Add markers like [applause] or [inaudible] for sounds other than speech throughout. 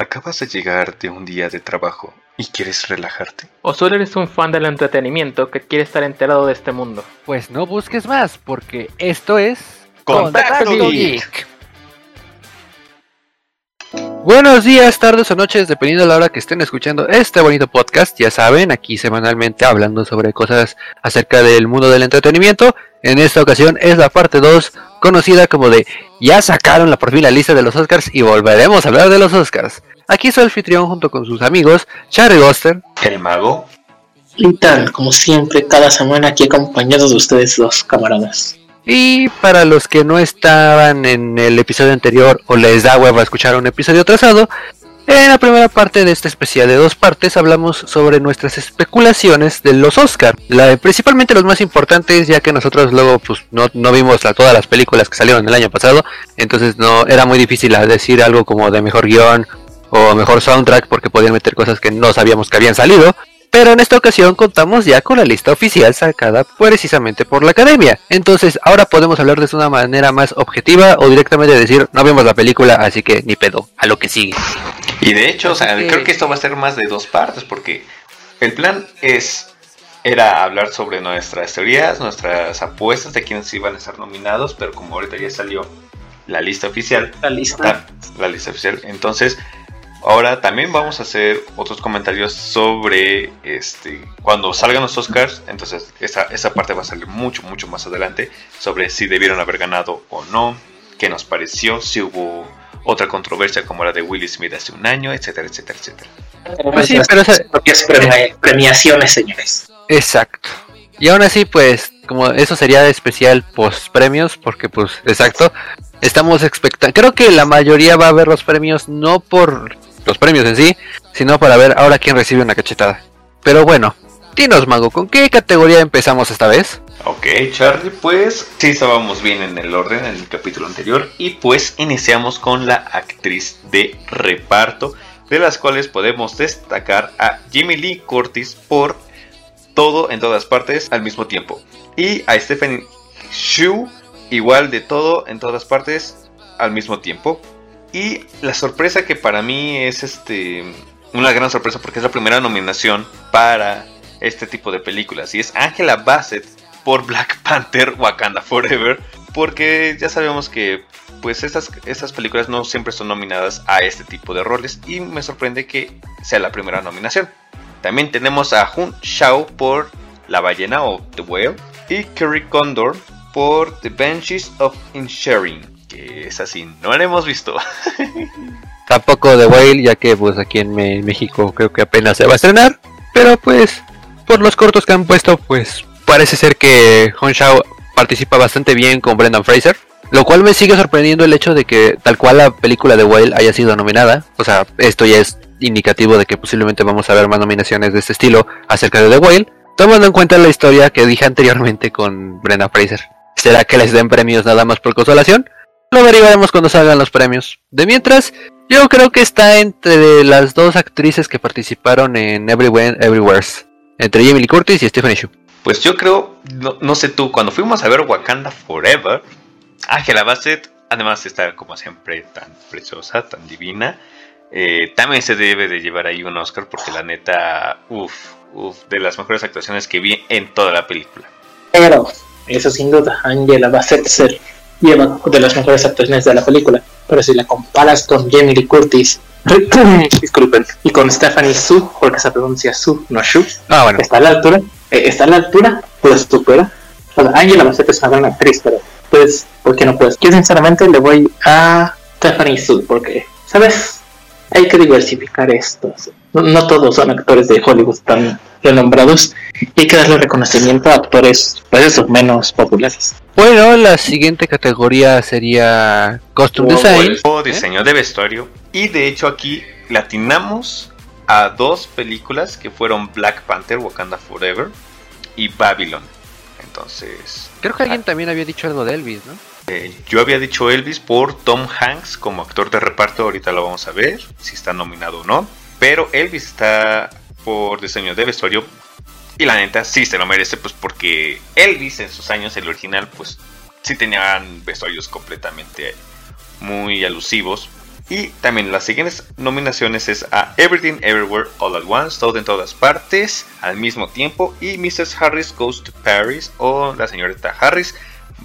¿Acabas de llegar de un día de trabajo y quieres relajarte? ¿O solo eres un fan del entretenimiento que quiere estar enterado de este mundo? Pues no busques más, porque esto es... Contacto Geek. Buenos días, tardes o noches, dependiendo de la hora que estén escuchando este bonito podcast. Ya saben, aquí semanalmente hablando sobre cosas acerca del mundo del entretenimiento. En esta ocasión es la parte 2, conocida como de Ya sacaron la por fin la lista de los Oscars y volveremos a hablar de los Oscars. Aquí su anfitrión junto con sus amigos, Charlie Goster, El mago. Y tal, como siempre, cada semana aquí acompañados de ustedes los camaradas. Y para los que no estaban en el episodio anterior o les da huevo a escuchar un episodio trazado, en la primera parte de este especial de dos partes hablamos sobre nuestras especulaciones de los Oscar, la, principalmente los más importantes ya que nosotros luego pues no, no vimos la, todas las películas que salieron el año pasado, entonces no era muy difícil decir algo como de mejor guion o mejor soundtrack porque podían meter cosas que no sabíamos que habían salido. Pero en esta ocasión contamos ya con la lista oficial sacada precisamente por la academia. Entonces ahora podemos hablar de una manera más objetiva o directamente decir no vimos la película así que ni pedo, a lo que sigue. Y de hecho, o sea, creo que esto va a ser más de dos partes porque el plan es era hablar sobre nuestras teorías, nuestras apuestas de quiénes iban a estar nominados, pero como ahorita ya salió la lista oficial, La lista. La lista oficial. Entonces, ahora también vamos a hacer otros comentarios sobre este cuando salgan los Oscars. Entonces, esa, esa parte va a salir mucho, mucho más adelante sobre si debieron haber ganado o no, qué nos pareció, si hubo otra controversia como la de Will Smith hace un año, etcétera, etcétera, etcétera. Pues sí, pero esa- propias premia- premiaciones, señores. Exacto. Y aún así, pues, como eso sería especial post premios, porque pues, exacto, estamos expectando. Creo que la mayoría va a ver los premios no por los premios en sí, sino para ver ahora quién recibe una cachetada. Pero bueno, dinos, Mago, ¿con qué categoría empezamos esta vez? Ok, Charlie, pues sí estábamos bien en el orden en el capítulo anterior y pues iniciamos con la actriz de reparto, de las cuales podemos destacar a Jimmy Lee Curtis por todo en todas partes al mismo tiempo y a Stephanie Shu igual de todo en todas partes al mismo tiempo y la sorpresa que para mí es este una gran sorpresa porque es la primera nominación para este tipo de películas. Y es Angela Bassett por Black Panther Wakanda Forever. Porque ya sabemos que pues estas, estas películas no siempre son nominadas a este tipo de roles. Y me sorprende que sea la primera nominación. También tenemos a Hun Shao por La ballena o The Whale y Kerry Condor por The Benches of Inisherin, que es así, no la hemos visto. [laughs] Tampoco de Whale, ya que pues aquí en México creo que apenas se va a estrenar. Pero pues, por los cortos que han puesto, pues parece ser que Hong participa bastante bien con Brendan Fraser. Lo cual me sigue sorprendiendo el hecho de que tal cual la película de Whale haya sido nominada. O sea, esto ya es indicativo de que posiblemente vamos a ver más nominaciones de este estilo acerca de The Whale. Tomando en cuenta la historia que dije anteriormente con Brendan Fraser. ¿Será que les den premios nada más por consolación? Lo averiguaremos cuando salgan los premios. De mientras, yo creo que está entre las dos actrices que participaron en Everywhere, Everywhere's. Entre Jamie Lee Curtis y Stephanie Shu. Pues yo creo, no, no sé tú, cuando fuimos a ver Wakanda Forever, Angela Bassett, además de estar como siempre tan preciosa, tan divina, eh, también se debe de llevar ahí un Oscar porque la neta, uff, uff, de las mejores actuaciones que vi en toda la película. Pero, eso sin duda, Angela Bassett se lleva de las mejores actuaciones de la película. Pero si la comparas con Jamie Lee Curtis, [clears throat] disculpen, y con Stephanie Su, porque se pronuncia Su, no Shu, Ah, bueno. está a la altura, eh, está a la altura, pues supera. O sea, Angela Bassett es una gran actriz, pero pues, ¿por qué no puedes? Yo sinceramente le voy a Stephanie Su, porque, ¿sabes? Hay que diversificar esto. No, no todos son actores de Hollywood tan renombrados y hay que darle reconocimiento a actores, pues eso, menos populares. Bueno, la siguiente categoría sería Costume Design. O diseño de vestuario. Y de hecho aquí latinamos a dos películas que fueron Black Panther, Wakanda Forever y Babylon. Entonces, Creo que alguien también había dicho algo de Elvis, ¿no? Eh, yo había dicho Elvis por Tom Hanks como actor de reparto, ahorita lo vamos a ver, si está nominado o no. Pero Elvis está por diseño de vestuario y la neta sí se lo merece, pues porque Elvis en sus años, el original, pues sí tenían vestuarios completamente muy alusivos. Y también las siguientes nominaciones es a Everything Everywhere All at Once, todo en todas partes, al mismo tiempo, y Mrs. Harris Goes to Paris o la señorita Harris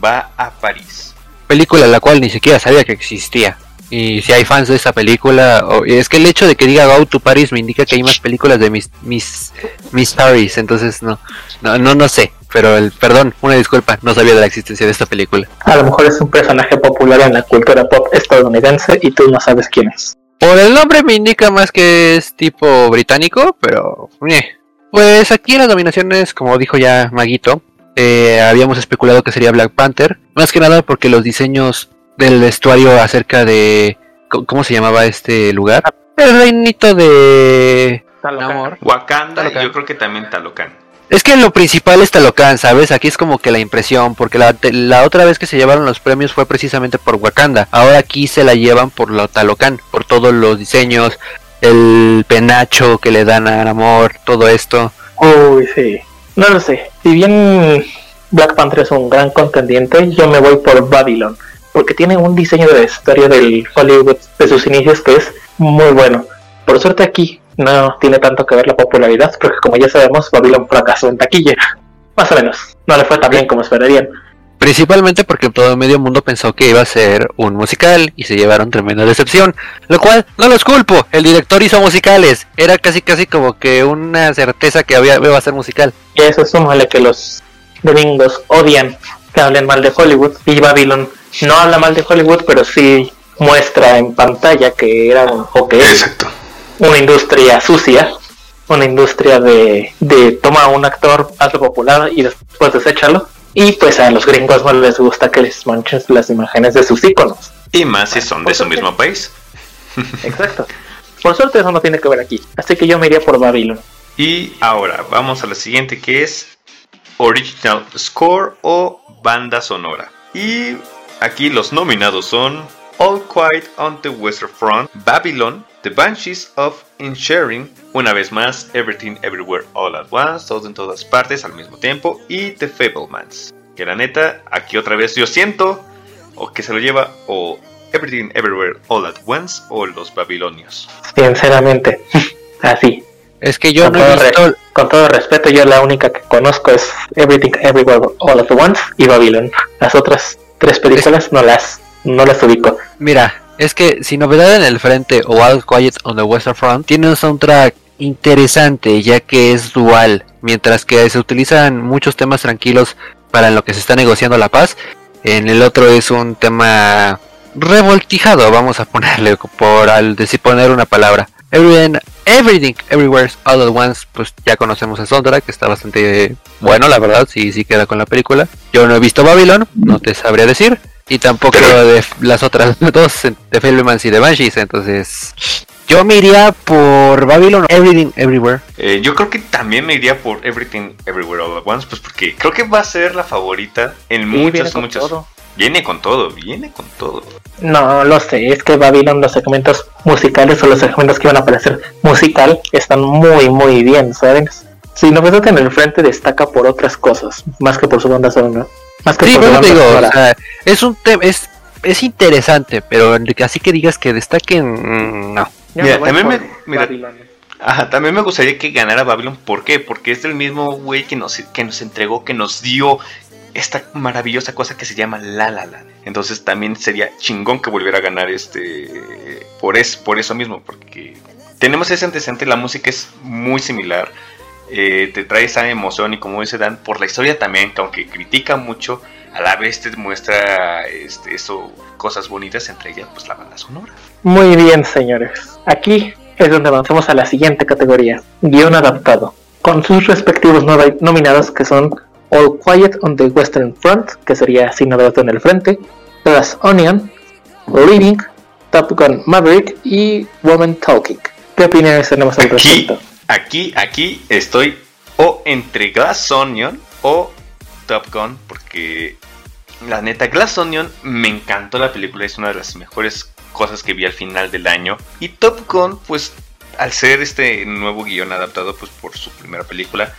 va a París. Película la cual ni siquiera sabía que existía. Y si hay fans de esa película, es que el hecho de que diga Go to Paris me indica que hay más películas de Miss, Miss, Miss Paris, entonces no, no, no, no sé. Pero el, perdón, una disculpa, no sabía de la existencia de esta película. A lo mejor es un personaje popular en la cultura pop estadounidense y tú no sabes quién es. Por el nombre me indica más que es tipo británico, pero... eh. Pues aquí en las nominaciones, como dijo ya Maguito, eh, habíamos especulado que sería Black Panther. Más que nada porque los diseños del vestuario acerca de... ¿Cómo se llamaba este lugar? El reinito de... Wakanda, Talocan. yo creo que también Talocan. Es que lo principal es Talocan, ¿sabes? Aquí es como que la impresión, porque la, la otra vez que se llevaron los premios fue precisamente por Wakanda. Ahora aquí se la llevan por lo Talocan, por todos los diseños, el penacho que le dan a Namor, todo esto. Uy, sí. No lo sé. Si bien Black Panther es un gran contendiente, yo me voy por Babylon. Porque tiene un diseño de historia del Hollywood de sus inicios que es muy bueno. Por suerte aquí no tiene tanto que ver la popularidad, porque como ya sabemos, Babylon fracasó en taquilla. Más o menos. No le fue tan bien como esperarían. Principalmente porque todo medio mundo pensó que iba a ser un musical y se llevaron tremenda decepción. Lo cual no los culpo, el director hizo musicales. Era casi casi como que una certeza que había, iba a ser musical. Y eso súmale que los gringos odian que hablen mal de Hollywood. Y Babylon no habla mal de Hollywood, pero sí muestra en pantalla que era un, o que es Exacto. una industria sucia, una industria de, de toma a un actor, hazlo popular y después deséchalo. Y pues a los gringos no les gusta que les manchen las imágenes de sus íconos. Y más si son de su mismo país. [laughs] Exacto. Por suerte eso no tiene que ver aquí. Así que yo me iría por Babylon. Y ahora vamos a la siguiente que es Original Score o Banda Sonora. Y aquí los nominados son All Quiet on the Western Front, Babylon, The Banshees of Inisherin, una vez más Everything Everywhere All at Once, todo en todas partes al mismo tiempo, y The Fablemans. Que la neta, aquí otra vez yo siento o que se lo lleva o Everything Everywhere All at Once o los babilonios. Sinceramente. [laughs] Así. Es que yo Con no he visto con todo respeto, yo la única que conozco es Everything Everywhere All at Once y Babylon. Las otras tres películas no las no las ubico. Mira, es que si Novedad en el Frente o All Quiet on the Western Front tiene un soundtrack interesante ya que es dual, mientras que se utilizan muchos temas tranquilos para lo que se está negociando la paz, en el otro es un tema revoltijado, vamos a [laughs] ponerle por al decir poner una palabra. Everything, everything, everywhere, all at once, pues ya conocemos el soundtrack, que está bastante bueno, la verdad, sí, sí queda con la película. Yo no he visto Babylon, no te sabría decir. Y tampoco de las otras [laughs] dos, de Fablemans y de Banshees, entonces... Yo me iría por Babylon, Everything, Everywhere. Eh, yo creo que también me iría por Everything Everywhere All at Once, pues porque creo que va a ser la favorita en Sí, muchos, viene con todo. Viene con todo, viene con todo. No lo sé, es que Babylon, los segmentos musicales o los segmentos que van a aparecer musical están muy, muy bien, ¿sabes? Si Novedad en el frente destaca por otras cosas, más que por su banda sonora. Más que Sí, te digo, sonora. o sea, es un tema, es, es interesante, pero así que digas que destaquen, mm, no. Mira, también me- mira. Babylon. Ajá, también me gustaría que ganara Babylon. ¿Por qué? Porque es del mismo güey que nos, que nos entregó, que nos dio esta maravillosa cosa que se llama La La Land. Entonces también sería chingón que volviera a ganar este por, es, por eso mismo, porque tenemos ese antecedente, la música es muy similar, eh, te trae esa emoción y como dice Dan, por la historia también, que aunque critica mucho, a la vez te muestra este, eso, cosas bonitas, entre ellas pues la banda sonora. Muy bien, señores. Aquí es donde avanzamos a la siguiente categoría, guion adaptado, con sus respectivos nominados que son All Quiet on the Western Front, que sería Sin Novedad en el Frente, Glass Onion, Leading, Top Gun Maverick y Woman Talking. ¿Qué opiniones tenemos al Aquí, respecto? Aquí, aquí estoy o entre Glass Onion o Top Gun, porque la neta, Glass Onion me encantó la película, es una de las mejores cosas que vi al final del año. Y Top Gun, pues al ser este nuevo guion adaptado pues por su primera película,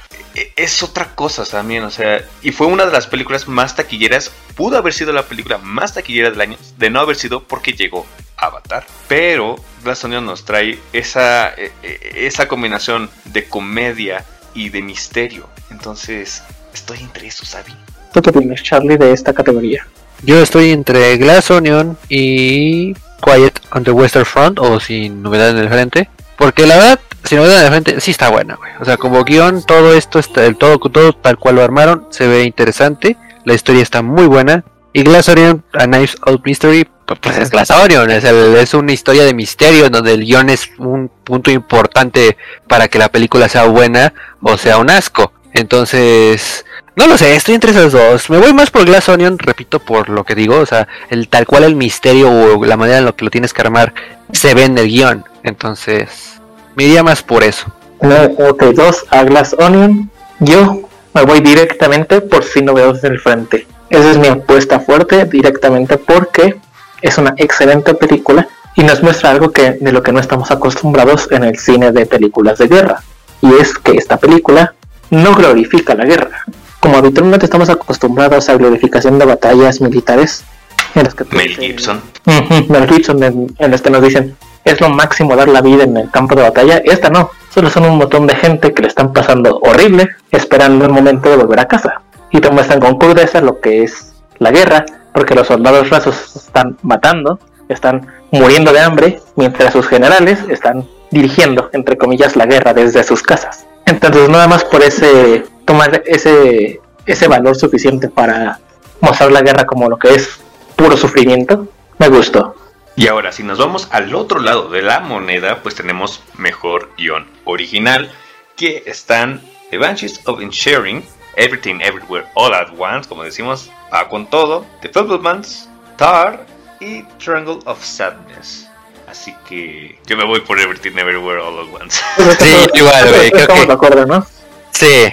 es otra cosa también, o sea, y fue una de las películas más taquilleras, pudo haber sido la película más taquillera del año, de no haber sido porque llegó Avatar. Pero Glass Onion nos trae esa, e- e- esa combinación de comedia y de misterio. Entonces, estoy entre esos, ¿sabes? ¿Tú qué opinas, Charlie, de esta categoría? Yo estoy entre Glass Onion y Quiet on the Western Front o Sin Novedad en el Frente. Porque la verdad, Sin Novedad en el Frente sí está buena, güey. O sea, como guion, todo esto, está, todo, todo tal cual lo armaron, se ve interesante. La historia está muy buena. Y Glass Onion, A Knives Out Mystery, pues, pues es Glass Onion. Es, es una historia de misterio donde el guion es un punto importante para que la película sea buena o sea un asco. Entonces, no lo sé, estoy entre esos dos. Me voy más por Glass Onion, repito, por lo que digo. O sea, el tal cual el misterio o la manera en la que lo tienes que armar se ve en el guion. Entonces, me iría más por eso. No, ok, dos a Glass Onion. Yo me voy directamente por Sin Novedades en el Frente. Esa es mi apuesta fuerte, directamente porque es una excelente película y nos muestra algo que de lo que no estamos acostumbrados en el cine de películas de guerra. Y es que esta película no glorifica la guerra. Como habitualmente estamos acostumbrados a glorificación de batallas militares en las que Mel Gibson. Mel Gibson en, en las que nos dicen es lo máximo dar la vida en el campo de batalla. Esta no, solo son un montón de gente que le están pasando horrible, esperando el momento de volver a casa. Y te muestran con crudeza lo que es la guerra, porque los soldados rasos están matando, están muriendo de hambre, mientras sus generales están dirigiendo, entre comillas, la guerra desde sus casas. Entonces, nada más por ese tomar ese ese valor suficiente para mostrar la guerra como lo que es puro sufrimiento, me gustó. Y ahora, si nos vamos al otro lado de la moneda, pues tenemos mejor guion original, que están The Banshees of Inisherin, Everything Everywhere All at Once, como decimos, va con todo, The Fablemans, Tar y Triangle of Sadness. Así que yo me voy por Everything Everywhere All at Once. [laughs] Sí, igual, güey, creo Estamos que- de acuerdo, ¿no? Sí,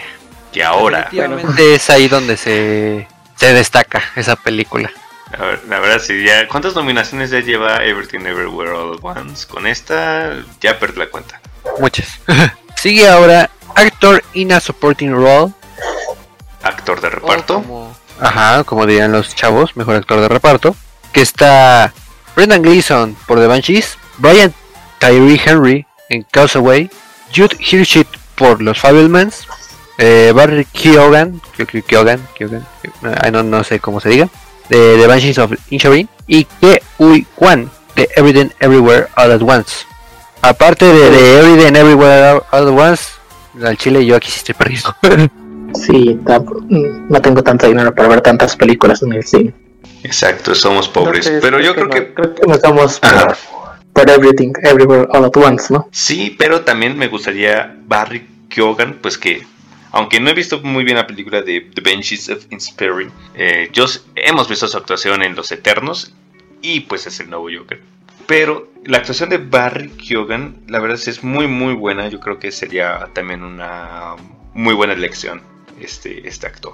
y ahora, efectivamente es ahí donde se, se destaca esa película. A ver, la verdad, sí, ya, ¿cuántas nominaciones ya lleva Everything Everywhere All at Once? Con esta ya perdí la cuenta. Muchas. [laughs] Sigue ahora Actor in a Supporting Role. Actor de o reparto. como- Ajá, como dirían los chavos, mejor actor de reparto. Que está Brendan Gleeson por The Banshees, Brian Tyree Henry en Causeway, Jude Hirschit por Los Fabelmans, eh, Barry Keoghan, Ke- Ke- Keoghan, Keoghan, ay, no, no sé cómo se diga, de The Banshees of Inisherin, y Ke Ui Kwan de Everything Everywhere All at Once. Aparte de, de Everything Everywhere All at Once, al chile yo aquí sí estoy perdido. [laughs] Sí, no tengo tanto dinero para ver tantas películas en el cine. Exacto, somos pobres. Pero yo creo no- que creo que nos vamos Ajá. por, por Everything, Everywhere, All at Once, ¿no? Sí, pero también me gustaría Barry Keoghan, pues que, aunque no he visto muy bien la película de The Benches of Inspiring, eh, hemos visto su actuación en Los Eternos y pues es el nuevo Joker. Pero la actuación de Barry Keoghan, la verdad es, muy muy buena. Yo creo que sería también una muy buena elección este, este actor.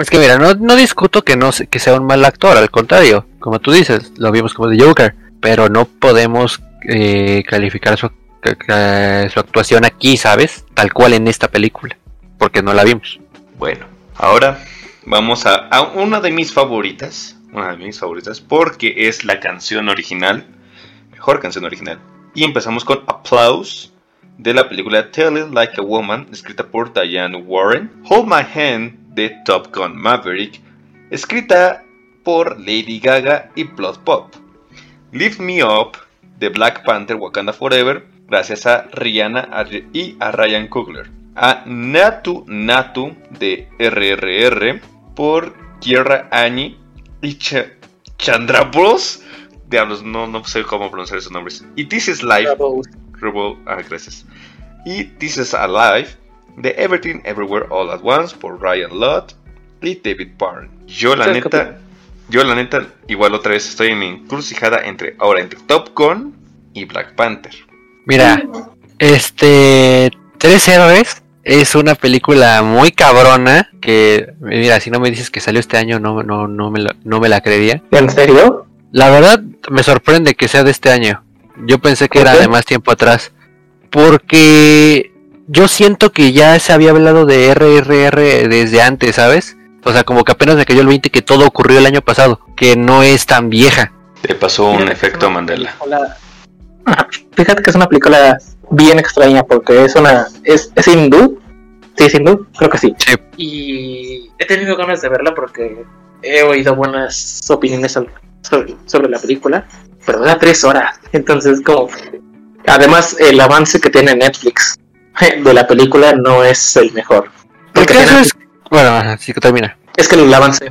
Es que mira, no, no discuto que no que sea un mal actor, al contrario, como tú dices, lo vimos como de Joker, pero no podemos eh, calificar su, su actuación aquí, ¿sabes? Tal cual en esta película, porque no la vimos. Bueno, ahora vamos a, una de mis favoritas. Una de mis favoritas porque es la canción original. Mejor canción original. Y empezamos con Applause de la película Tell It Like a Woman, escrita por Diane Warren. Hold My Hand de Top Gun Maverick, escrita por Lady Gaga y Blood Pop. Lift Me Up de Black Panther Wakanda Forever, gracias a Rihanna y a Ryan Coogler. A Natu Natu de RRR por Kiera Ani y Ch Chandra Bros. Diablos, no, no sé cómo pronunciar esos nombres. Y This is Life. Rebel- ah, gracias. Y This is Alive de Everything Everywhere All at Once por Ryan Lott y David Byrne. Yo la neta, yo la neta, igual otra vez estoy en mi encrucijada entre ahora entre Top Gun y Black Panther. Mira, este Tres Héroes es una película muy cabrona que, mira, si no me dices que salió este año, no, no, no, me, la, no me la creería. ¿En serio? La verdad me sorprende que sea de este año. Yo pensé que ¿Por era qué? de más tiempo atrás. Porque yo siento que ya se había hablado de RRR desde antes, ¿sabes? O sea, como que apenas me cayó el 20 que todo ocurrió el año pasado, que no es tan vieja. Te pasó un efecto Mandela. Ajá, Fíjate que es una película bien extraña porque es una. ¿Es, es hindú? Sí, es hindú, creo que sí. Sí. Y he tenido ganas de verla porque he oído buenas opiniones sobre, sobre la película, pero dura tres horas. Entonces, como. Además, el avance que tiene Netflix [laughs] de la película no es el mejor. Porque tiene- eso es. Bueno, ajá, sí que termina. es que el avance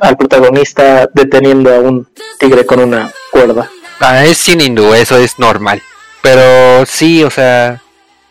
al protagonista deteniendo a un tigre con una cuerda. Es sin hindú, eso es normal. Pero sí, o sea.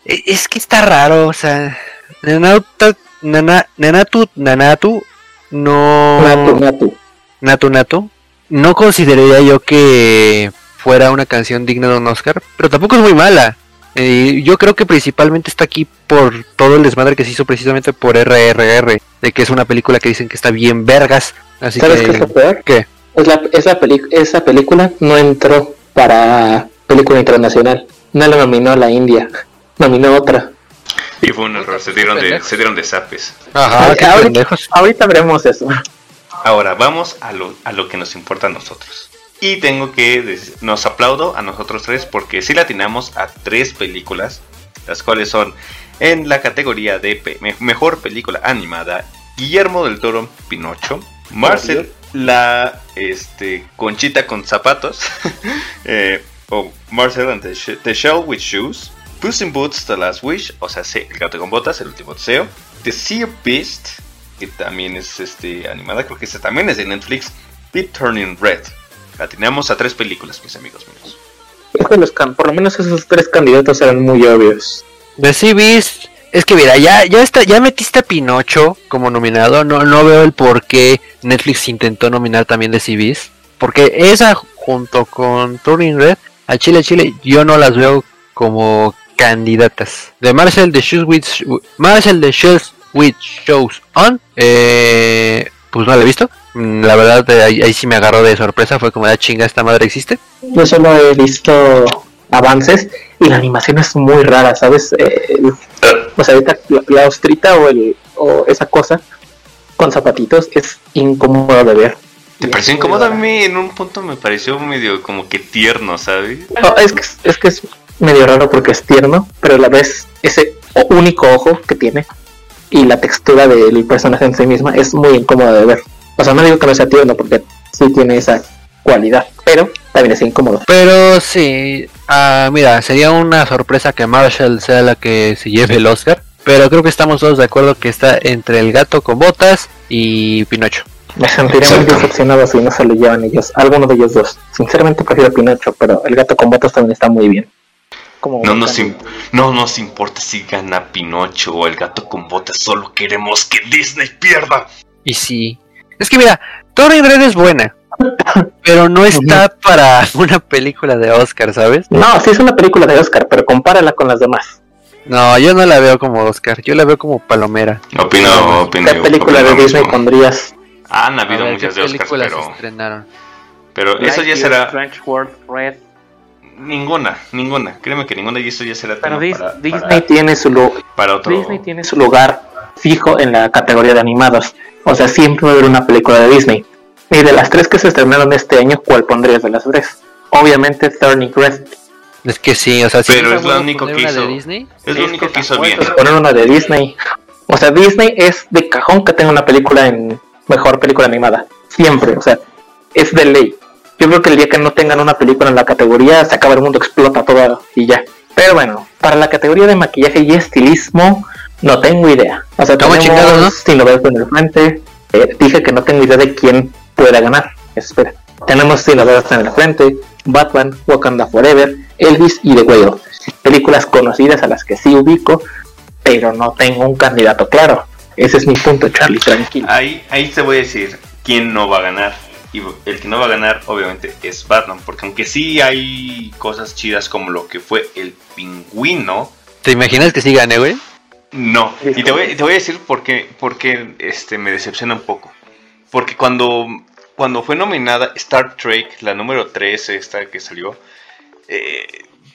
e- Es que está raro, o sea. Nanauta, nana, nanatu, nanatu. No. Natu, natu. Natu Natu. No consideraría yo que fuera una canción digna de un Oscar, pero tampoco es muy mala. Eh, yo creo que principalmente está aquí por todo el desmadre que se hizo precisamente por RRR, de que es una película que dicen que está bien vergas. Así ¿Sabes que, qué es lo peor? ¿Qué? Es la, esa, peli- esa película no entró para película internacional. No la nominó la India. [laughs] Nominó otra. Y fue un error, se dieron de, se dieron de zapes. Ajá, qué ahorita, veremos eso. Ahora, vamos a lo, a lo que nos importa a nosotros. Y tengo que, nos aplaudo a nosotros tres porque sí latinamos a tres películas, las cuales son en la categoría de pe- me- mejor película animada, Guillermo del Toro, Pinocho, Marcel, la este, Conchita con zapatos, [laughs] eh, o Marcel and the, Sh- the Shell with Shoes, Puss in Boots, The Last Wish, o sea, sí, El gato con botas, El último deseo, The Sea Beast, que también es este animada, creo que esta también es de Netflix, y Turning Red. Latinamos a tres películas, mis amigos míos. Por lo menos esos tres candidatos eran muy obvios. De Sea Beast, es que mira, ya, ya está, ya metiste a Pinocho como nominado, no, no veo el por qué Netflix intentó nominar también de Beast, porque esa junto con Turning Red, a Chile Chile, yo no las veo como candidatas. De Marcel de Shoes with Marcel de Shoes with Shows On, eh, pues no la he visto. Mm, La verdad, eh, ahí, ahí sí me agarró de sorpresa, fue como, da chinga, esta madre existe. Yo solo he visto avances y la animación es muy rara, ¿sabes? Eh, el- o sea, ahorita la, la ostrita o, el, o esa cosa con zapatitos es incómodo de ver. ¿Te pareció incómodo? A mí en un punto me pareció medio como que tierno, ¿sabes? No, es, que, es que es medio raro porque es tierno, pero a la vez ese único ojo que tiene y la textura del personaje en sí misma es muy incómoda de ver. O sea, no digo que no sea tierno porque sí tiene esa cualidad, pero también es incómodo. Pero sí, ah, mira, sería una sorpresa que Marshall sea la que se lleve el Oscar. Pero creo que estamos todos de acuerdo que está entre el gato con botas y Pinocho. Me sentiría muy decepcionado si no se lo llevan ellos, alguno de ellos dos. Sinceramente prefiero a Pinocho, pero el gato con botas también está muy bien. Como No nos, im- no nos importa si gana Pinocho o el gato con botas, solo queremos que Disney pierda. Y sí, es que mira, Turning Red es buena, pero no está para [laughs] una película de Oscar, ¿sabes? No, sí es una película de Oscar, pero compárala con las demás. No, yo no la veo como Oscar, yo la veo como palomera. Opino, opino. ¿Qué película opino de Disney mismo. pondrías? Han habido ver, muchas ¿qué de Oscar, pero, estrenaron? pero eso ya será Strange World, Red. ninguna, ninguna. Créeme que ninguna y eso ya será Pero tema Dis- para, Disney para, Tiene su, lu- para otro. Disney tiene su lugar fijo en la categoría de animados. O sea, siempre va a haber una película de Disney. Y de las tres que se estrenaron este año, ¿cuál pondrías de las tres? Obviamente Turning Red. Es que sí, o sea, si Pero es lo único que hizo. Disney, Es lo único que hizo bien. Poner una de Disney. O sea, Disney es de cajón que tenga una película en mejor película animada. Siempre, o sea, es de ley. Yo creo que el día que no tengan una película en la categoría, se acaba el mundo, explota todo y ya. Pero bueno, para la categoría de maquillaje y estilismo, no tengo idea. O sea, ¿Cómo tenemos chingados, no? Sin Loberto en el frente. Eh, dije que no tengo idea de quién pueda ganar. Espera. Tenemos Sin Loberto en el frente, Batman, Wakanda Forever, Elvis y The Whale. Películas conocidas a las que sí ubico, pero no tengo un candidato claro. Ese es mi punto, Charlie, tranquilo. Ahí, ahí te voy a decir quién no va a ganar. Y el que no va a ganar, obviamente, es Batman. Porque aunque sí hay cosas chidas como lo que fue el pingüino, ¿te imaginas que sí gane, güey? no. Y te voy, te voy a decir por qué, por qué, este, me decepciona un poco. Porque cuando, cuando fue nominada Star Trek, la número 3, esta que salió, eh,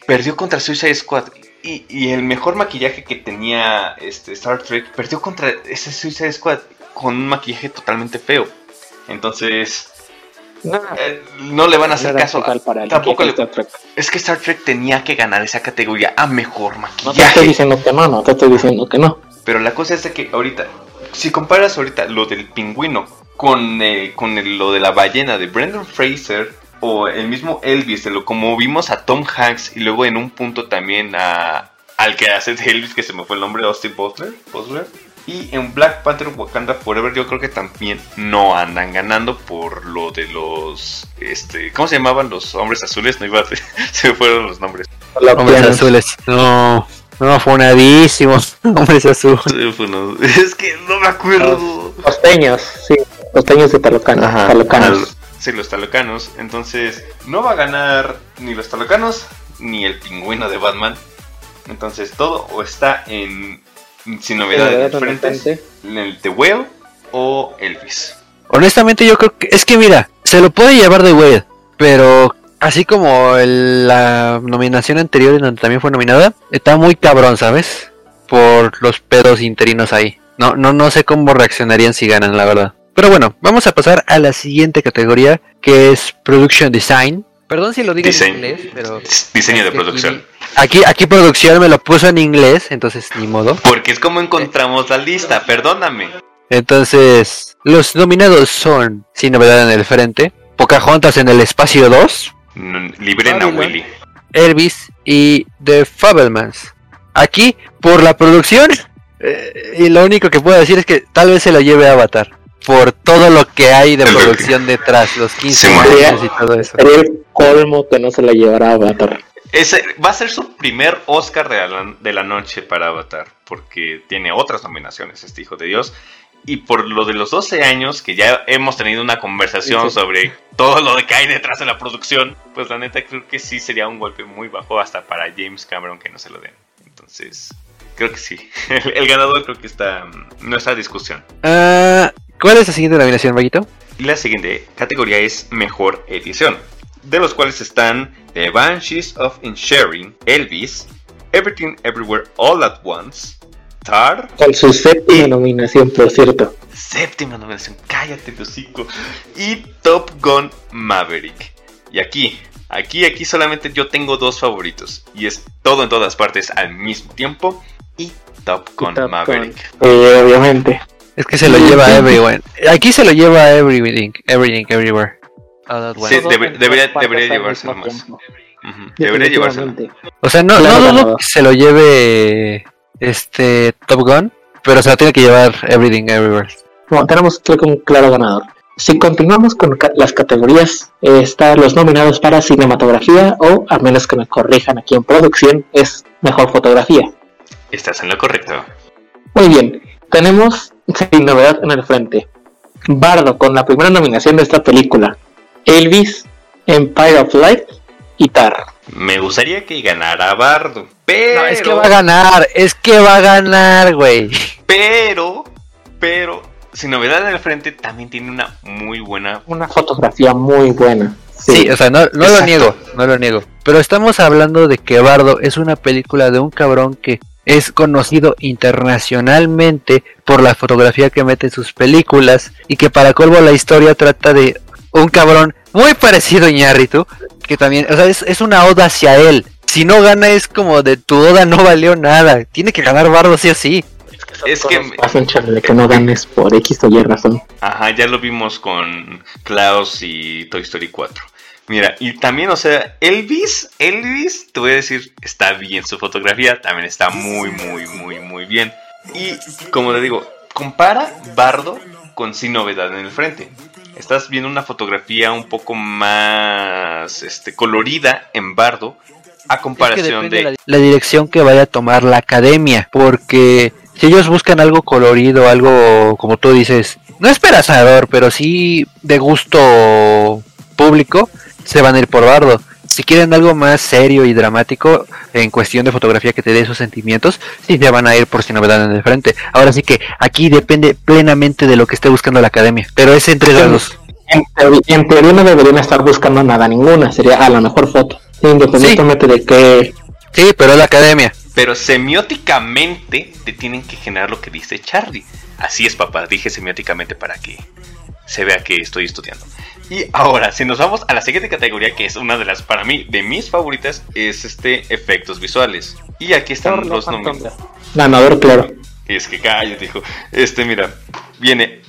perdió contra Suicide Squad. Y, y el mejor maquillaje que tenía este Star Trek perdió contra ese Suicide Squad con un maquillaje totalmente feo. Entonces, No, eh, no le van a hacer caso. para Tampoco le- Star Trek. Es que Star Trek tenía que ganar esa categoría a mejor No te estoy maquillaje. diciendo que no, no te estoy diciendo que no. Pero la cosa es de que ahorita, si comparas ahorita lo del pingüino con, eh, con el- lo de la ballena de Brendan Fraser o el mismo Elvis, de lo como vimos a Tom Hanks y luego en un punto también a, al que hace de Elvis, que se me fue el nombre, Austin Butler, Butler. Y en Black Panther Wakanda Forever yo creo que también no andan ganando por lo de los... este ¿Cómo se llamaban los hombres azules? No iba a... [laughs] se me fueron los nombres. Hombres azules. No, no, fonadísimos. [laughs] Hombres azules. Bueno, [laughs] Es que no me acuerdo. Costeños, sí. Costeños de Talocano. Ajá, Talocanos. al- sí, los talocanos. Entonces, no va a ganar ni los talocanos ni el pingüino de Batman. Entonces, todo o está en sin novedad en el frente, en el The Whale o Elvis. Honestamente yo creo que es que mira, se lo puede llevar de Wade, pero así como el- la nominación anterior en donde también fue nominada, está muy cabrón, ¿sabes? Por los pedos interinos ahí. No, no, no sé cómo reaccionarían si ganan, la verdad. Pero bueno, vamos a pasar a la siguiente categoría, que es Production Design. Perdón si lo digo en inglés, pero Diseño de producción. Aquí, aquí producción me lo puso en inglés, entonces ni modo. Porque es como encontramos la lista, perdóname. Entonces, los nominados son, sin novedad en el frente, Pocahontas en el espacio 2, N- Liberen a. Willy. Elvis y The Fabelmans. Aquí, por la producción, eh, y lo único que puedo decir es que tal vez se lo lleve Avatar. Por todo lo que hay de producción detrás, los 15 Sí, man. años y todo eso. Sería el colmo que no se la llevará a Avatar. Ese va a ser su primer Oscar de la, de la noche para Avatar, porque tiene otras nominaciones, este hijo de Dios. Y por lo de los 12 años, que ya hemos tenido una conversación Sí. sobre todo lo que hay detrás de la producción, pues la neta creo que sí sería un golpe muy bajo hasta para James Cameron que no se lo den. Entonces, creo que sí. [laughs] El, el ganador creo que está mm, no está discusión. Ah, ¿Cuál es la siguiente nominación, Maguito? Y la siguiente categoría es Mejor Edición, de los cuales están The Banshees of Inisherin, Elvis, Everything Everywhere All at Once, Tar, Con su séptima nominación, por cierto. séptima nominación, cállate hocico, y Top Gun Maverick. Y aquí, aquí, aquí solamente yo tengo dos favoritos, y es todo en todas partes al mismo tiempo, y Top Gun Top Gun. Maverick. Eh, obviamente. Es que se lo lleva everyone. Aquí se lo lleva everything, everything, everywhere. Once. Sí, debe- debería- debería llevárselo más. Debería llevárselo. O sea, no, Claro, no dudo que se lo lleve este Top Gun, pero se lo tiene que llevar Everything Everywhere. Bueno, tenemos creo que un claro ganador. Si continuamos con ca- las categorías, eh, están los nominados para cinematografía o, a menos que me corrijan aquí en producción, es mejor fotografía. Estás en lo correcto. Muy bien, tenemos [laughs] sin novedad en el frente. Bardo con la primera nominación de esta película. Elvis, Empire of Light y Tar. Me gustaría que ganara Bardo, pero, No, es que va a ganar, es que va a ganar, güey. [laughs] pero, pero, sin novedad en el frente, también tiene una muy buena. Una fotografía muy buena. Sí, o sea, no, no lo niego, no lo niego. Pero estamos hablando de que Bardo es una película de un cabrón que es conocido internacionalmente por la fotografía que mete en sus películas y que para colmo la historia trata de un cabrón muy parecido a Iñárritu, que también, o sea, es, es una oda hacia él. Si no gana es como de tu oda no valió nada. Tiene que ganar Bardo sí o sí. Es que, que no ganes por X o Y razón. ajá, ya lo vimos con Klaus y Toy Story 4. Mira, y también, o sea, Elvis, Elvis, te voy a decir, está bien su fotografía, también está muy, muy, muy, muy bien. Y como le digo, compara Bardo con Sin Novedad en el Frente. Estás viendo una fotografía un poco más este, colorida en Bardo a Es que comparación de... la, la dirección que vaya a tomar la academia, porque si ellos buscan algo colorido, algo como tú dices, no esperanzador, pero sí de gusto público, se van a ir por Bardo. Si quieren algo más serio y dramático en cuestión de fotografía que te dé esos sentimientos, sí se van a ir por sin novedad en el frente. Ahora sí que aquí depende plenamente de lo que esté buscando la academia, pero es entre las dos. En, teoría- en teoría no deberían estar buscando nada ninguna, sería a la mejor foto. Independientemente de que Sí, pero es la academia. Pero semióticamente te tienen que generar lo que dice Charlie. Así es, papá, dije semióticamente para que se vea que estoy estudiando. Y ahora, si nos vamos a la siguiente categoría, que es una de las, para mí, de mis favoritas, es este efectos visuales. Y aquí están los nominados. Ganador, claro. Es que cállate, dijo. Este, mira, viene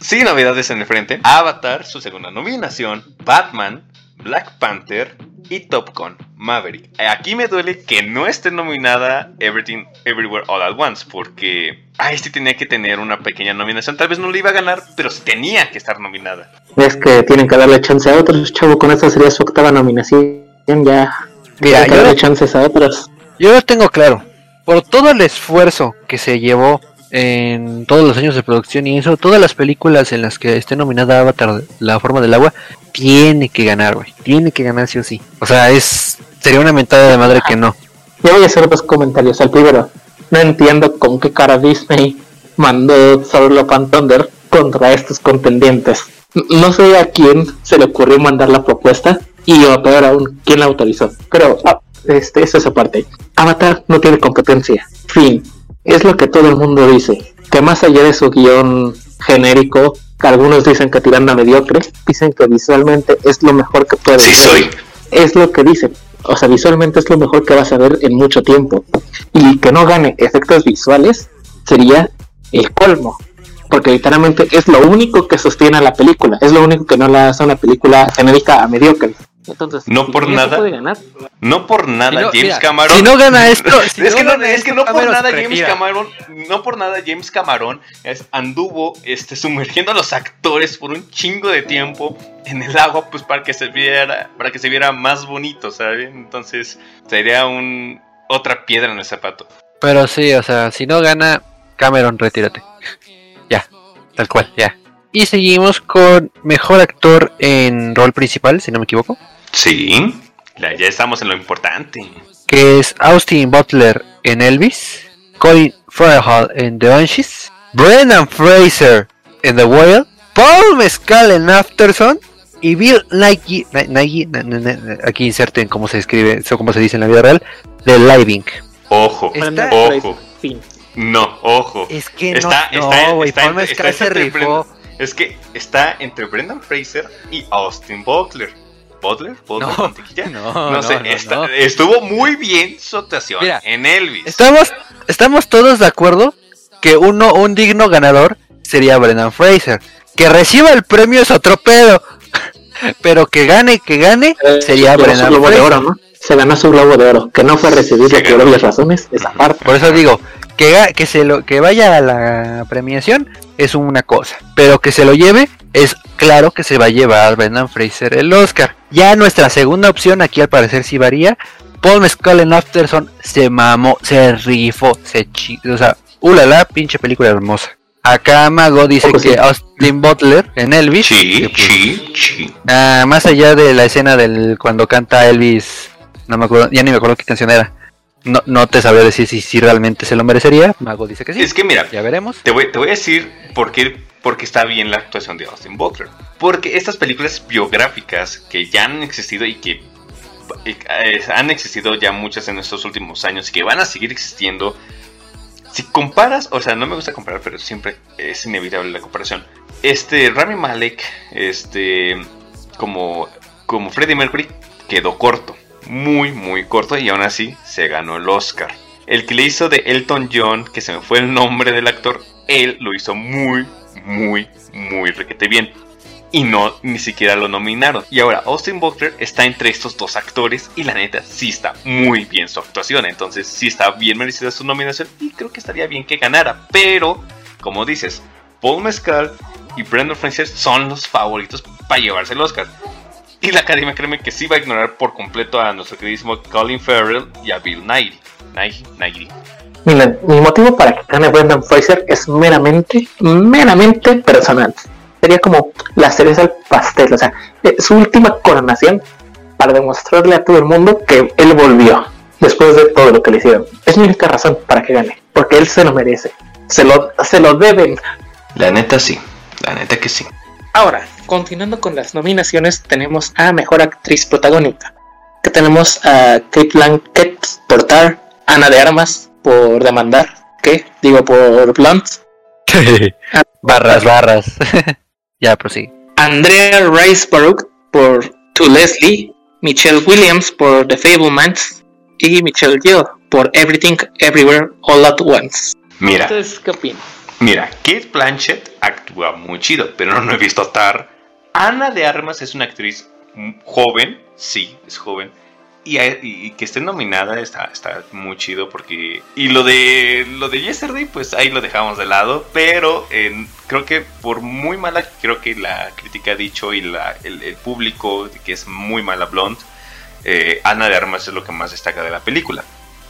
sin novedades en el frente. Avatar, su segunda nominación. Batman, Black Panther y Top Gun Maverick. Aquí me duele que no esté nominada Everything Everywhere All at Once, porque ahí sí tenía que tener una pequeña nominación. Tal vez no le iba a ganar, pero sí tenía que estar nominada. Es que tienen que darle chance a otros, chavo. Con esta sería su octava nominación. Ya. Mira, Tienen que yo darle lo- chances a otros. Yo lo tengo claro. Por todo el esfuerzo que se llevó en todos los años de producción y eso, todas las películas en las que esté nominada Avatar, La forma del agua, tiene que ganar, güey. Tiene que ganar sí o sí. O sea, es sería una mentada de madre que no. Yo voy a hacer dos comentarios. El primero, no entiendo con qué cara Disney mandó Solo Fan Thunder contra estos contendientes. No sé a quién se le ocurrió mandar la propuesta y o peor aún, quién la autorizó. Pero ah, este, eso es aparte. Avatar no tiene competencia. Fin. Es lo que todo el mundo dice. Que más allá de su guion genérico, que algunos dicen que tirando a mediocre, dicen que visualmente es lo mejor que puede Sí ser soy. es lo que dice. O sea, visualmente es lo mejor que vas a ver en mucho tiempo. Y que no gane efectos visuales sería el colmo. Porque literalmente es lo único que sostiene a la película. Es lo único que no la hace una película genérica a mediocre. Entonces, No si por nada. puede ganar, No por nada Si no, James mira, Cameron. si no gana esto, si [laughs] es, no que no, es que no por Cameron nada James. Cameron, no por nada James Cameron es- anduvo este, sumergiendo a los actores por un chingo de tiempo en el agua, pues para que se viera, para que se viera más bonito, ¿saben? Entonces sería un otra piedra en el zapato. Pero sí, o sea, si no gana, Cameron, retírate. Ya, tal cual, ya. Y seguimos con mejor actor en rol principal, si no me equivoco. Sí, ya, estamos en lo importante. que es Austin Butler en Elvis, Colin Farrell en The Banshees, Brendan Fraser en The Whale, Paul Mescal en Afterson y Bill Nighy, Ni- Nighy- na- na- na- aquí inserten cómo se escribe, o cómo se dice en la vida real, de Living. Ojo, Está- ojo, fin. no, ojo. Es que Está- no, está- no, está Paul entre- Mescal está se rifó. Es que está entre Brendan Fraser y Austin Butler. ¿Butler? ¿Butler? No, ¿Mantequilla? [laughs] no, No, no, sé, no, está- no. estuvo muy bien su actuación Mira, en Elvis. Estamos, estamos todos de acuerdo que uno, un digno ganador sería Brendan Fraser. Que reciba el premio es otro pedo. [laughs] Pero que gane, que gane, Eh, sería ganó su Brendan globo de Fraser. oro, ¿no? Se ganó su globo de oro, que no fue recibido Se por obvias razones, esa parte. Por eso digo, que, que, se lo, que vaya a la premiación es una cosa. Pero que se lo lleve, es claro que se va a llevar Brendan Fraser el Oscar. Ya nuestra segunda opción, aquí al parecer sí varía. Paul Mescal en Afterson se mamó, se rifó, se chi... O sea, ulala, pinche película hermosa. Acá Mago dice sí. que Austin Butler en Elvis. Sí, que, pues, sí, sí. ah, más allá de la escena del cuando canta Elvis, no me acuerdo, ya ni me acuerdo qué canción era. No, no te sabría decir si, si realmente se lo merecería. Mago dice que sí. Es que mira, Ya veremos. te voy, te voy a decir por qué, por qué está bien la actuación de Austin Butler. Porque estas películas biográficas que ya han existido y que eh, han existido ya muchas en estos últimos años y que van a seguir existiendo. Si comparas, o sea, no me gusta comparar, pero siempre es inevitable la comparación. Este Rami Malek, este, como, como Freddie Mercury, quedó corto, muy, muy corto y aún así se ganó el Oscar. El que le hizo de Elton John, que se me fue el nombre del actor, él lo hizo muy, muy, muy requete bien. Y no, ni siquiera lo nominaron. Y ahora Austin Butler está entre estos dos actores y la neta sí está muy bien su actuación. Entonces sí está bien merecida su nominación y creo que estaría bien que ganara. Pero, como dices, Paul Mescal y Brendan Fraser son los favoritos para llevarse el Oscar. [laughs] Y la academia créeme que sí va a ignorar por completo a nuestro queridísimo Colin Farrell y a Bill Nighy. Nighy, Nighy. Miren, mi motivo para que gane Brendan Fraser es meramente, meramente personal. Sería como la cereza al pastel, o sea, eh, su última coronación para demostrarle a todo el mundo que él volvió después de todo lo que le hicieron. Es mi única razón para que gane, porque él se lo merece, se lo, se lo deben. La neta sí, la neta que sí. Ahora, continuando con las nominaciones, tenemos a Mejor Actriz Protagónica. Que tenemos a Kate Blanchett por Tar, Ana de Armas por Demandar, ¿qué? Digo por Blunt, [laughs] barras, barras. [laughs] Ya, prosigue. Andrea Riseborough por To Leslie, Michelle Williams por The Fablemans y Michelle Yeoh por Everything Everywhere All at Once. Mira, Entonces, ¿qué opinas? mira, Kate Blanchett actúa muy chido, pero no he visto Tar. Ana de Armas es una actriz joven, sí, es joven. Y, que esté nominada está, muy chido porque... Y lo de lo de Yesterday, pues ahí lo dejamos de lado. Pero creo que por muy mala creo que la crítica ha dicho y la, el, público, que es muy mala Blonde, eh, Ana de Armas es lo que más destaca de la película.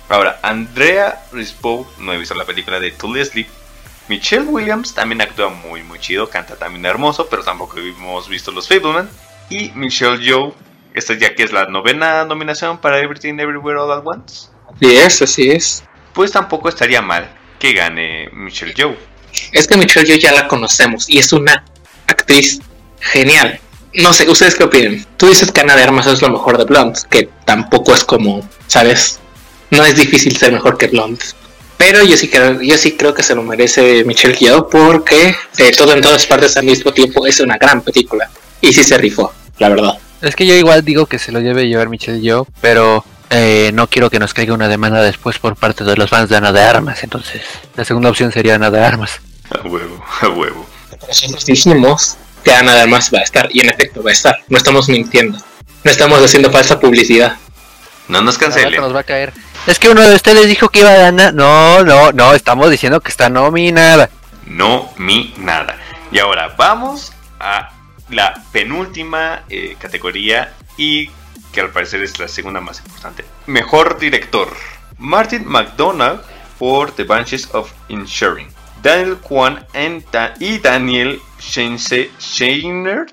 Ahora, Andrea Riseborough, no he visto la película de To Leslie. Michelle Williams también actúa muy muy chido, canta también hermoso, pero tampoco hemos visto los Fableman. Y Michelle Yeoh, esta ya que es la novena nominación para Everything Everywhere All at Once, Sí es, así es. pues tampoco estaría mal que gane Michelle Yeoh. Es que Michelle Yeoh ya la conocemos y es una actriz genial. No sé, ¿ustedes qué opinan? Tú dices que Ana de Armas es lo mejor de Blonde, que tampoco es como, ¿sabes? No es difícil ser mejor que Blonde. Pero yo sí creo, yo sí creo que se lo merece Michelle Yeoh porque eh, todo en todas partes al mismo tiempo es una gran película. Y sí se rifó, la verdad. Es que yo igual digo que se lo debe llevar Michelle yo, pero eh, no quiero que nos caiga una demanda después por parte de los fans de Ana de Armas. Entonces, la segunda opción sería Ana de Armas. A huevo, a huevo. Nosotros dijimos que Ana de Armas va a estar, y en efecto va a estar. No estamos mintiendo. No estamos haciendo falsa publicidad. No nos cancelen. nos va a caer. Es que uno de ustedes dijo que iba a ganar. No, no, no, estamos diciendo que está nominada. No mi nada. Y ahora vamos a la penúltima eh, categoría y que al parecer es la segunda más importante. Mejor director. Martin McDonagh por The Banshees of Inisherin. Daniel Kwan y Daniel Scheinert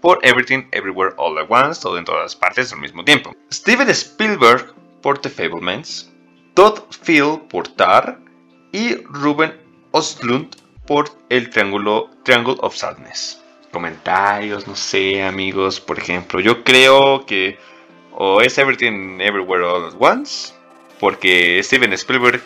por Everything Everywhere All at Once, todo en todas partes al mismo tiempo. Steven Spielberg por The Fablemans. Todd Field por Tar y Ruben Ostlund por el triángulo Triangle of Sadness. Comentarios, no sé, amigos, por ejemplo, yo creo que o es Everything Everywhere All at Once, porque Steven Spielberg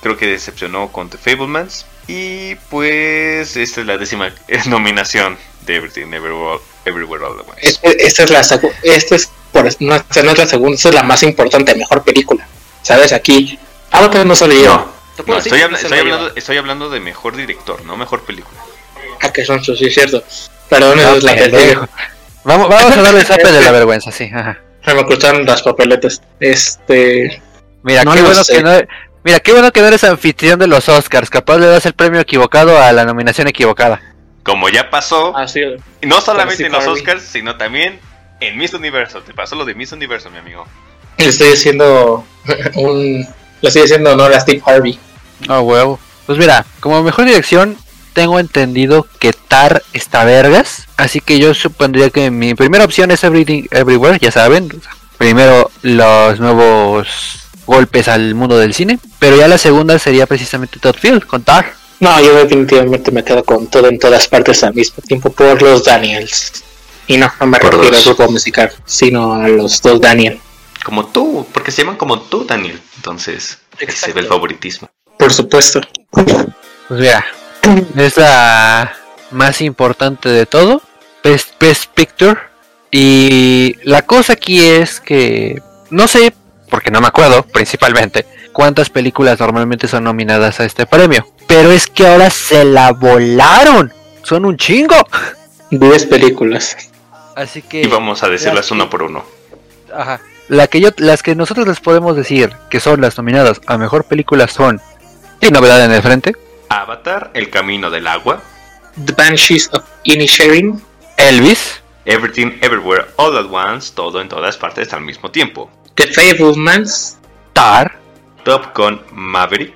creo que decepcionó con The Fablemans y pues esta es la décima [laughs] nominación de Everything Everywhere, Everywhere All at Once. Esta es la esta es por, no, esta no es la segunda, es la más importante, mejor película. ¿Sabes? Aquí. No se lo lleva. No, Te puedo no, decir estoy, que habla- no se estoy hablando, estoy hablando de mejor director, no mejor película. Ah, que son sí, es cierto. Perdón, esa es la pendejo. tercera. Vamos, vamos a darle el [laughs] zape de la vergüenza, sí. ajá. Se me cruzaron las papeletas. Este. Mira, No qué bueno sé. que no. Mira, qué bueno que no eres anfitrión de los Oscars. Capaz le das el premio equivocado a la nominación equivocada. Como ya pasó, Ah, sí. no solamente en sí, los. Oscars, sino también en Miss Universo. Te pasó lo de Miss Universo, mi amigo. Le estoy haciendo [laughs] un. Le estoy haciendo honor a Steve Harvey. Ah, huevo. Pues mira, como mejor dirección, tengo entendido que Tar está vergas. Así que yo supondría que mi primera opción es Everything Everywhere, ya saben. Primero los nuevos golpes al mundo del cine. Pero ya la segunda sería precisamente Todd Field con Tar. No, yo definitivamente me quedo con todo en todas partes al mismo tiempo por los Daniels. Y no, no me Por refiero al dos. grupo musical, sino a los dos Daniel. Como tú, porque se llaman como tú, Daniel. Entonces, ahí se ve el favoritismo. Por supuesto. Pues mira, es la más importante de todo. Best, Best Picture. Y la cosa aquí es que no sé, porque no me acuerdo principalmente, cuántas películas normalmente son nominadas a este premio. Pero es que ahora se la volaron. Son un chingo. 10 películas. Así que... Y vamos a decirlas que- por uno. Ajá. La que yo, las que nosotros les podemos decir que son las nominadas a mejor película son... Sin novedad en el frente. Avatar, El Camino del Agua, The Banshees of Inisherin, Elvis. Everything Everywhere All at Once, todo en todas partes al mismo tiempo. The Fablemans, Tar. Top Gun Maverick,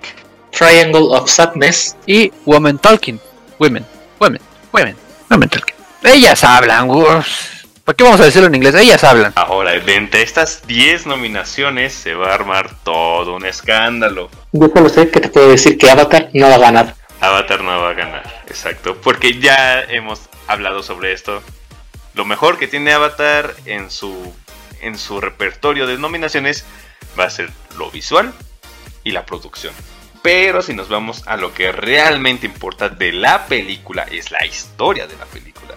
Triangle of Sadness, y Women Talking. Women, women, women, women talking. Ellas hablan, gus. ¿Por qué vamos a decirlo en inglés? Ellas hablan. Ahora, de entre estas 10 nominaciones se va a armar todo un escándalo. Yo solo sé que te puedo decir que Avatar no va a ganar. Avatar no va a ganar, exacto, porque ya hemos hablado sobre esto. Lo mejor que tiene Avatar en su en su repertorio de nominaciones va a ser lo visual y la producción. Pero si nos vamos a lo que realmente importa de la película es la historia de la película.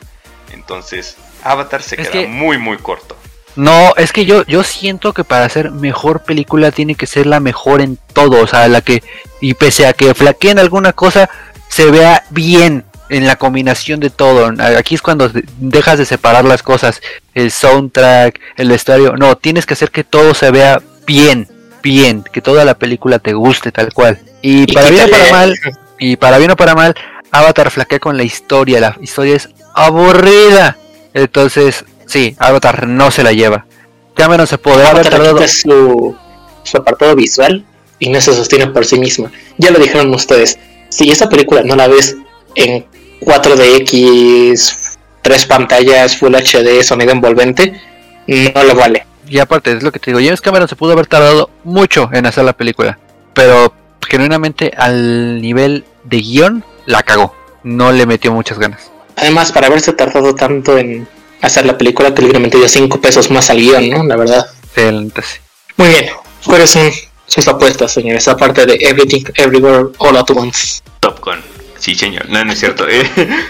Entonces, Avatar se Es queda que- muy, muy corto. No, es que yo, yo siento que para hacer mejor película tiene que ser la mejor en todo, o sea, la que, y pese a que flaqueen alguna cosa, se vea bien en la combinación de todo. Aquí es cuando de- dejas de separar las cosas, el soundtrack, el vestuario, no, tienes que hacer que todo se vea bien, bien, que toda la película te guste tal cual. Y, Y para bien o para mal, y para bien o para mal, Avatar flaquea con la historia, la historia es aburrida. Entonces, sí, Avatar no se la lleva. Cameron se podrá haber tardado. su, su apartado visual y no se sostiene por sí misma. Ya lo dijeron ustedes. Si esa película no la ves en 4DX, tres pantallas, Full HD, sonido envolvente, no lo vale. Y aparte, es lo que te digo, James Cameron se pudo haber tardado mucho en hacer la película. Pero genuinamente al nivel de guion, la cagó. No le metió muchas ganas. Además, para haberse tardado tanto en hacer la película, que libremente dio 5 pesos más al guion, ¿no? La verdad. Sí, entonces, Muy bien. ¿Cuáles son sus apuestas, señores? Aparte de Everything, Everywhere, All at Once. Top Gun. Sí, señor. No, no es cierto. [laughs] Eh,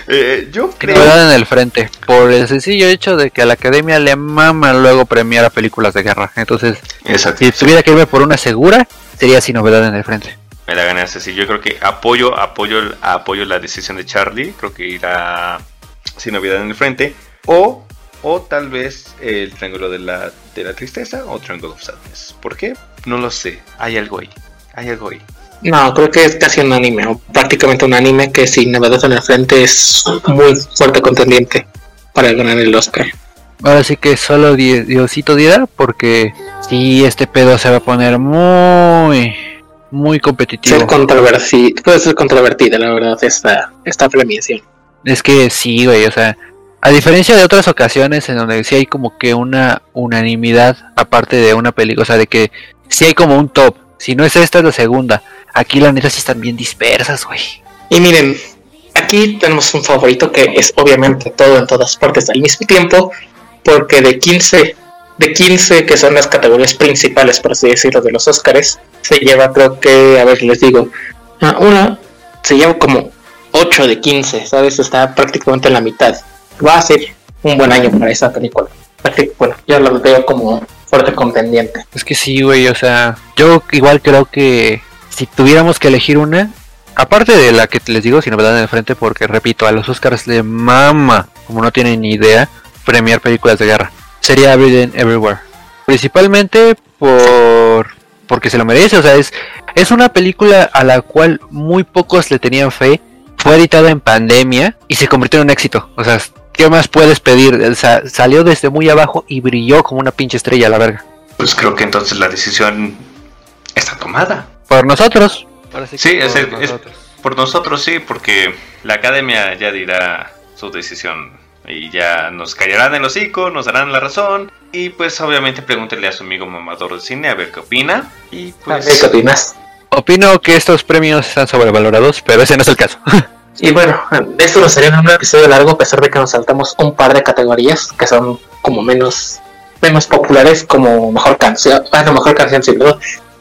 eh, yo creo... novedad en el frente. Por el sencillo hecho de que a la academia le mama luego premiar a películas de guerra. Entonces, Exacto. si tuviera que irme por una segura, sería sin novedad en el frente. Me la ganaste, sí. Yo creo que apoyo, apoyo, apoyo la decisión de Charlie. Creo que irá sin novedad en el frente. O, o tal vez el Triángulo de la, de la Tristeza o Triangle of Sadness. ¿Por qué? No lo sé. Hay algo ahí. Hay algo ahí. No, creo que es casi un anime, o prácticamente un anime que sin novedad en el frente es muy fuerte contendiente para ganar el Oscar. Ahora sí que solo Di- Diosito dirá, porque si este pedo se va a poner muy, muy competitivo. Ser controversi puede ser controvertida, la verdad, esta, esta premiación. Es que sí, güey, o sea, a diferencia de otras ocasiones en donde sí hay como que una unanimidad aparte de una película, o sea, de que sí hay como un top, si no es esta es la segunda. Aquí la neta sí están bien dispersas, güey. Y miren, aquí tenemos un favorito que es obviamente todo en todas partes al mismo tiempo, porque de 15, de 15 que son las categorías principales, por así decirlo, de los Oscars, se lleva creo que, a ver, les digo, ah, una se lleva como 8 de 15, ¿sabes? Está prácticamente en la mitad. Va a ser un buen año para esa película. Práctic- Bueno, yo lo veo como fuerte contendiente. Es que sí, güey, o sea, yo igual creo que si tuviéramos que elegir una, aparte de la que les digo sin novedad en el frente, porque repito, a los Oscars le mama, como no tienen ni idea, premiar películas de guerra. Sería Everything Everywhere. Principalmente por porque se lo merece, o sea, es, es una película a la cual muy pocos le tenían fe. Fue editada en pandemia y se convirtió en un éxito. O sea, ¿qué más puedes pedir? O sea, salió desde muy abajo y brilló como una pinche estrella a la verga. Pues creo que entonces la decisión está tomada. Por nosotros. Sí, que es, por el- es nosotros. por nosotros sí, porque la academia ya dirá su decisión y ya nos callarán el hocico, nos darán la razón y pues obviamente pregúntenle a su amigo mamador de cine a ver qué opina y pues ¿Qué opinas? Opino que estos premios están sobrevalorados, pero ese no es el caso. [laughs] Y bueno, esto nos sería un episodio largo a pesar de que nos saltamos un par de categorías que son como menos menos populares como mejor canción, ah, no, mejor canción sí, ¿verdad?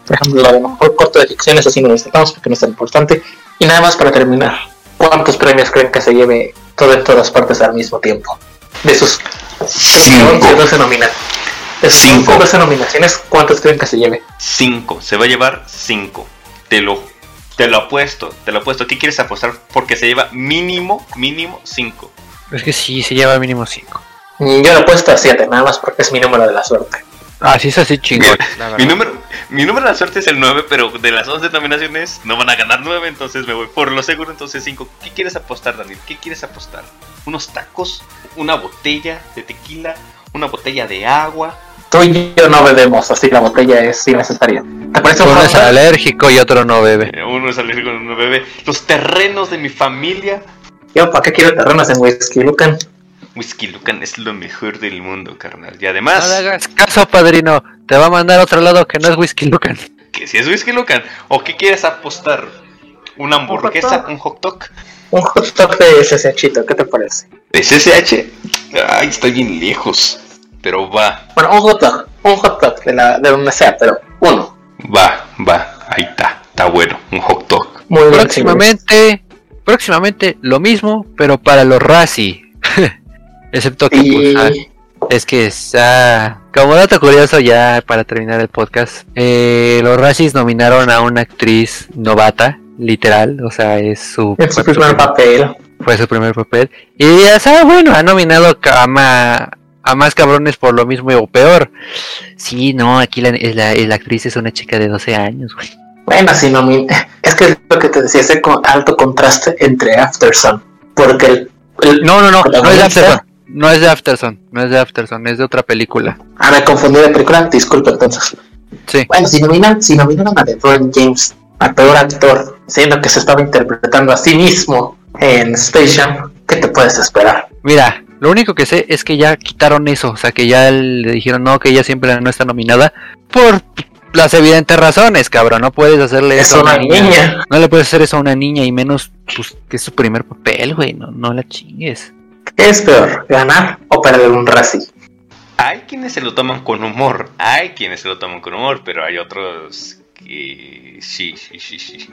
Por ejemplo, la de mejor corto de ficción, eso sí no lo saltamos porque no es tan importante. Y nada más para terminar, ¿cuántos premios creen que se lleve todo en todas partes al mismo tiempo? De sus Cinco. 11, 12 nominaciones. De sus Cinco. 11, 12 nominaciones, ¿cuántos creen que se lleve? 5, se va a llevar 5. Te lo te lo apuesto, te lo apuesto. ¿Qué quieres apostar? Porque se lleva mínimo, mínimo 5. es que sí, se lleva mínimo 5. Mm, Yo lo he puesto a 7, nada más porque es mi número de la suerte. Ah, sí es así chingón. [laughs] Mi número, mi número de la suerte es el 9, pero de las 11 nominaciones no van a ganar 9, entonces me voy por lo seguro, entonces 5. ¿Qué quieres apostar, Daniel? ¿Qué quieres apostar? ¿Unos tacos? ¿Una botella de tequila? ¿Una botella de agua? Tú y yo no bebemos, así la botella es innecesaria. ¿Te parece un Uno es alérgico y otro no bebe. Eh, Uno es alérgico, uno bebe. Los terrenos de mi familia. Yo, ¿para qué quiero terrenos en whisky, Lucan? Whisky Lucan es lo mejor del mundo, carnal. Y No además, le hagas caso, padrino. Te va a mandar a otro lado que no es Whisky Lucan. que si es Whisky Lucan, ¿o qué quieres apostar? ¿Una hamburguesa? ¿Un hot dog? Un hot dog de SSHito, ¿qué te parece? ¿De SSH? Ay, estoy bien lejos. Pero va, Bueno, un hot dog, un hot dog de, la, de donde sea, pero uno. va, va. Ahí está, está bueno. Un hot dog. Muy bien. Próximamente, próximamente lo mismo, pero para los Razzie. Excepto que, pues, ah, es que está. Como dato curioso, ya para terminar el podcast, eh, los Razzies nominaron a una actriz novata, literal, o sea, es su, Es su primer papel. fue su primer papel. Y ya sabe, bueno, ha nominado a, ma- a más cabrones por lo mismo o peor. Sí, no, aquí la, la- la actriz es una chica de 12 años, güey. Bueno, si no, es que es lo que te decía, ese alto contraste entre Afterson. Porque el, el- No, no, no, no es. Afterson. No es de Afterson, no es de Afterson, es de otra película. Ah, me confundí de película, disculpa entonces. Sí. Bueno, si nominan, si nominaron a LeBron James a peor actor, siendo que se estaba interpretando a sí mismo en Space Jam, ¿qué te puedes esperar? Mira, lo único que sé es que ya quitaron eso, o sea que ya le dijeron no, que ella siempre no está nominada por las evidentes razones, cabrón, no puedes hacerle Es eso a una niña. No le puedes hacer eso a una niña y menos pues que es su primer papel, güey, no, no la chingues. ¿Qué es peor, ganar o perder un Razzie? Hay quienes se lo toman con humor, hay quienes se lo toman con humor, pero hay otros que sí, sí, sí, sí.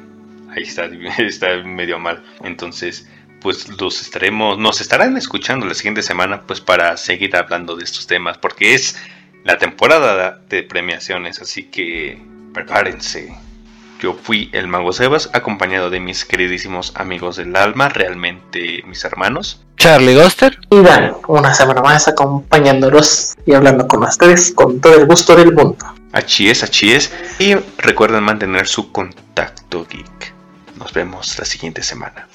Ahí está, [laughs] está medio mal. Entonces, pues los estaremos, nos estarán escuchando la siguiente semana, pues para seguir hablando de estos temas, porque es la temporada de premiaciones, así que prepárense. Yo fui el Mago Sebas, acompañado de mis queridísimos amigos del alma, realmente mis hermanos. Charlie Goster, Y Dan, una semana más acompañándolos y hablando con ustedes con todo el gusto del mundo. Así es, así es. Y recuerden mantener su contacto geek. Nos vemos la siguiente semana.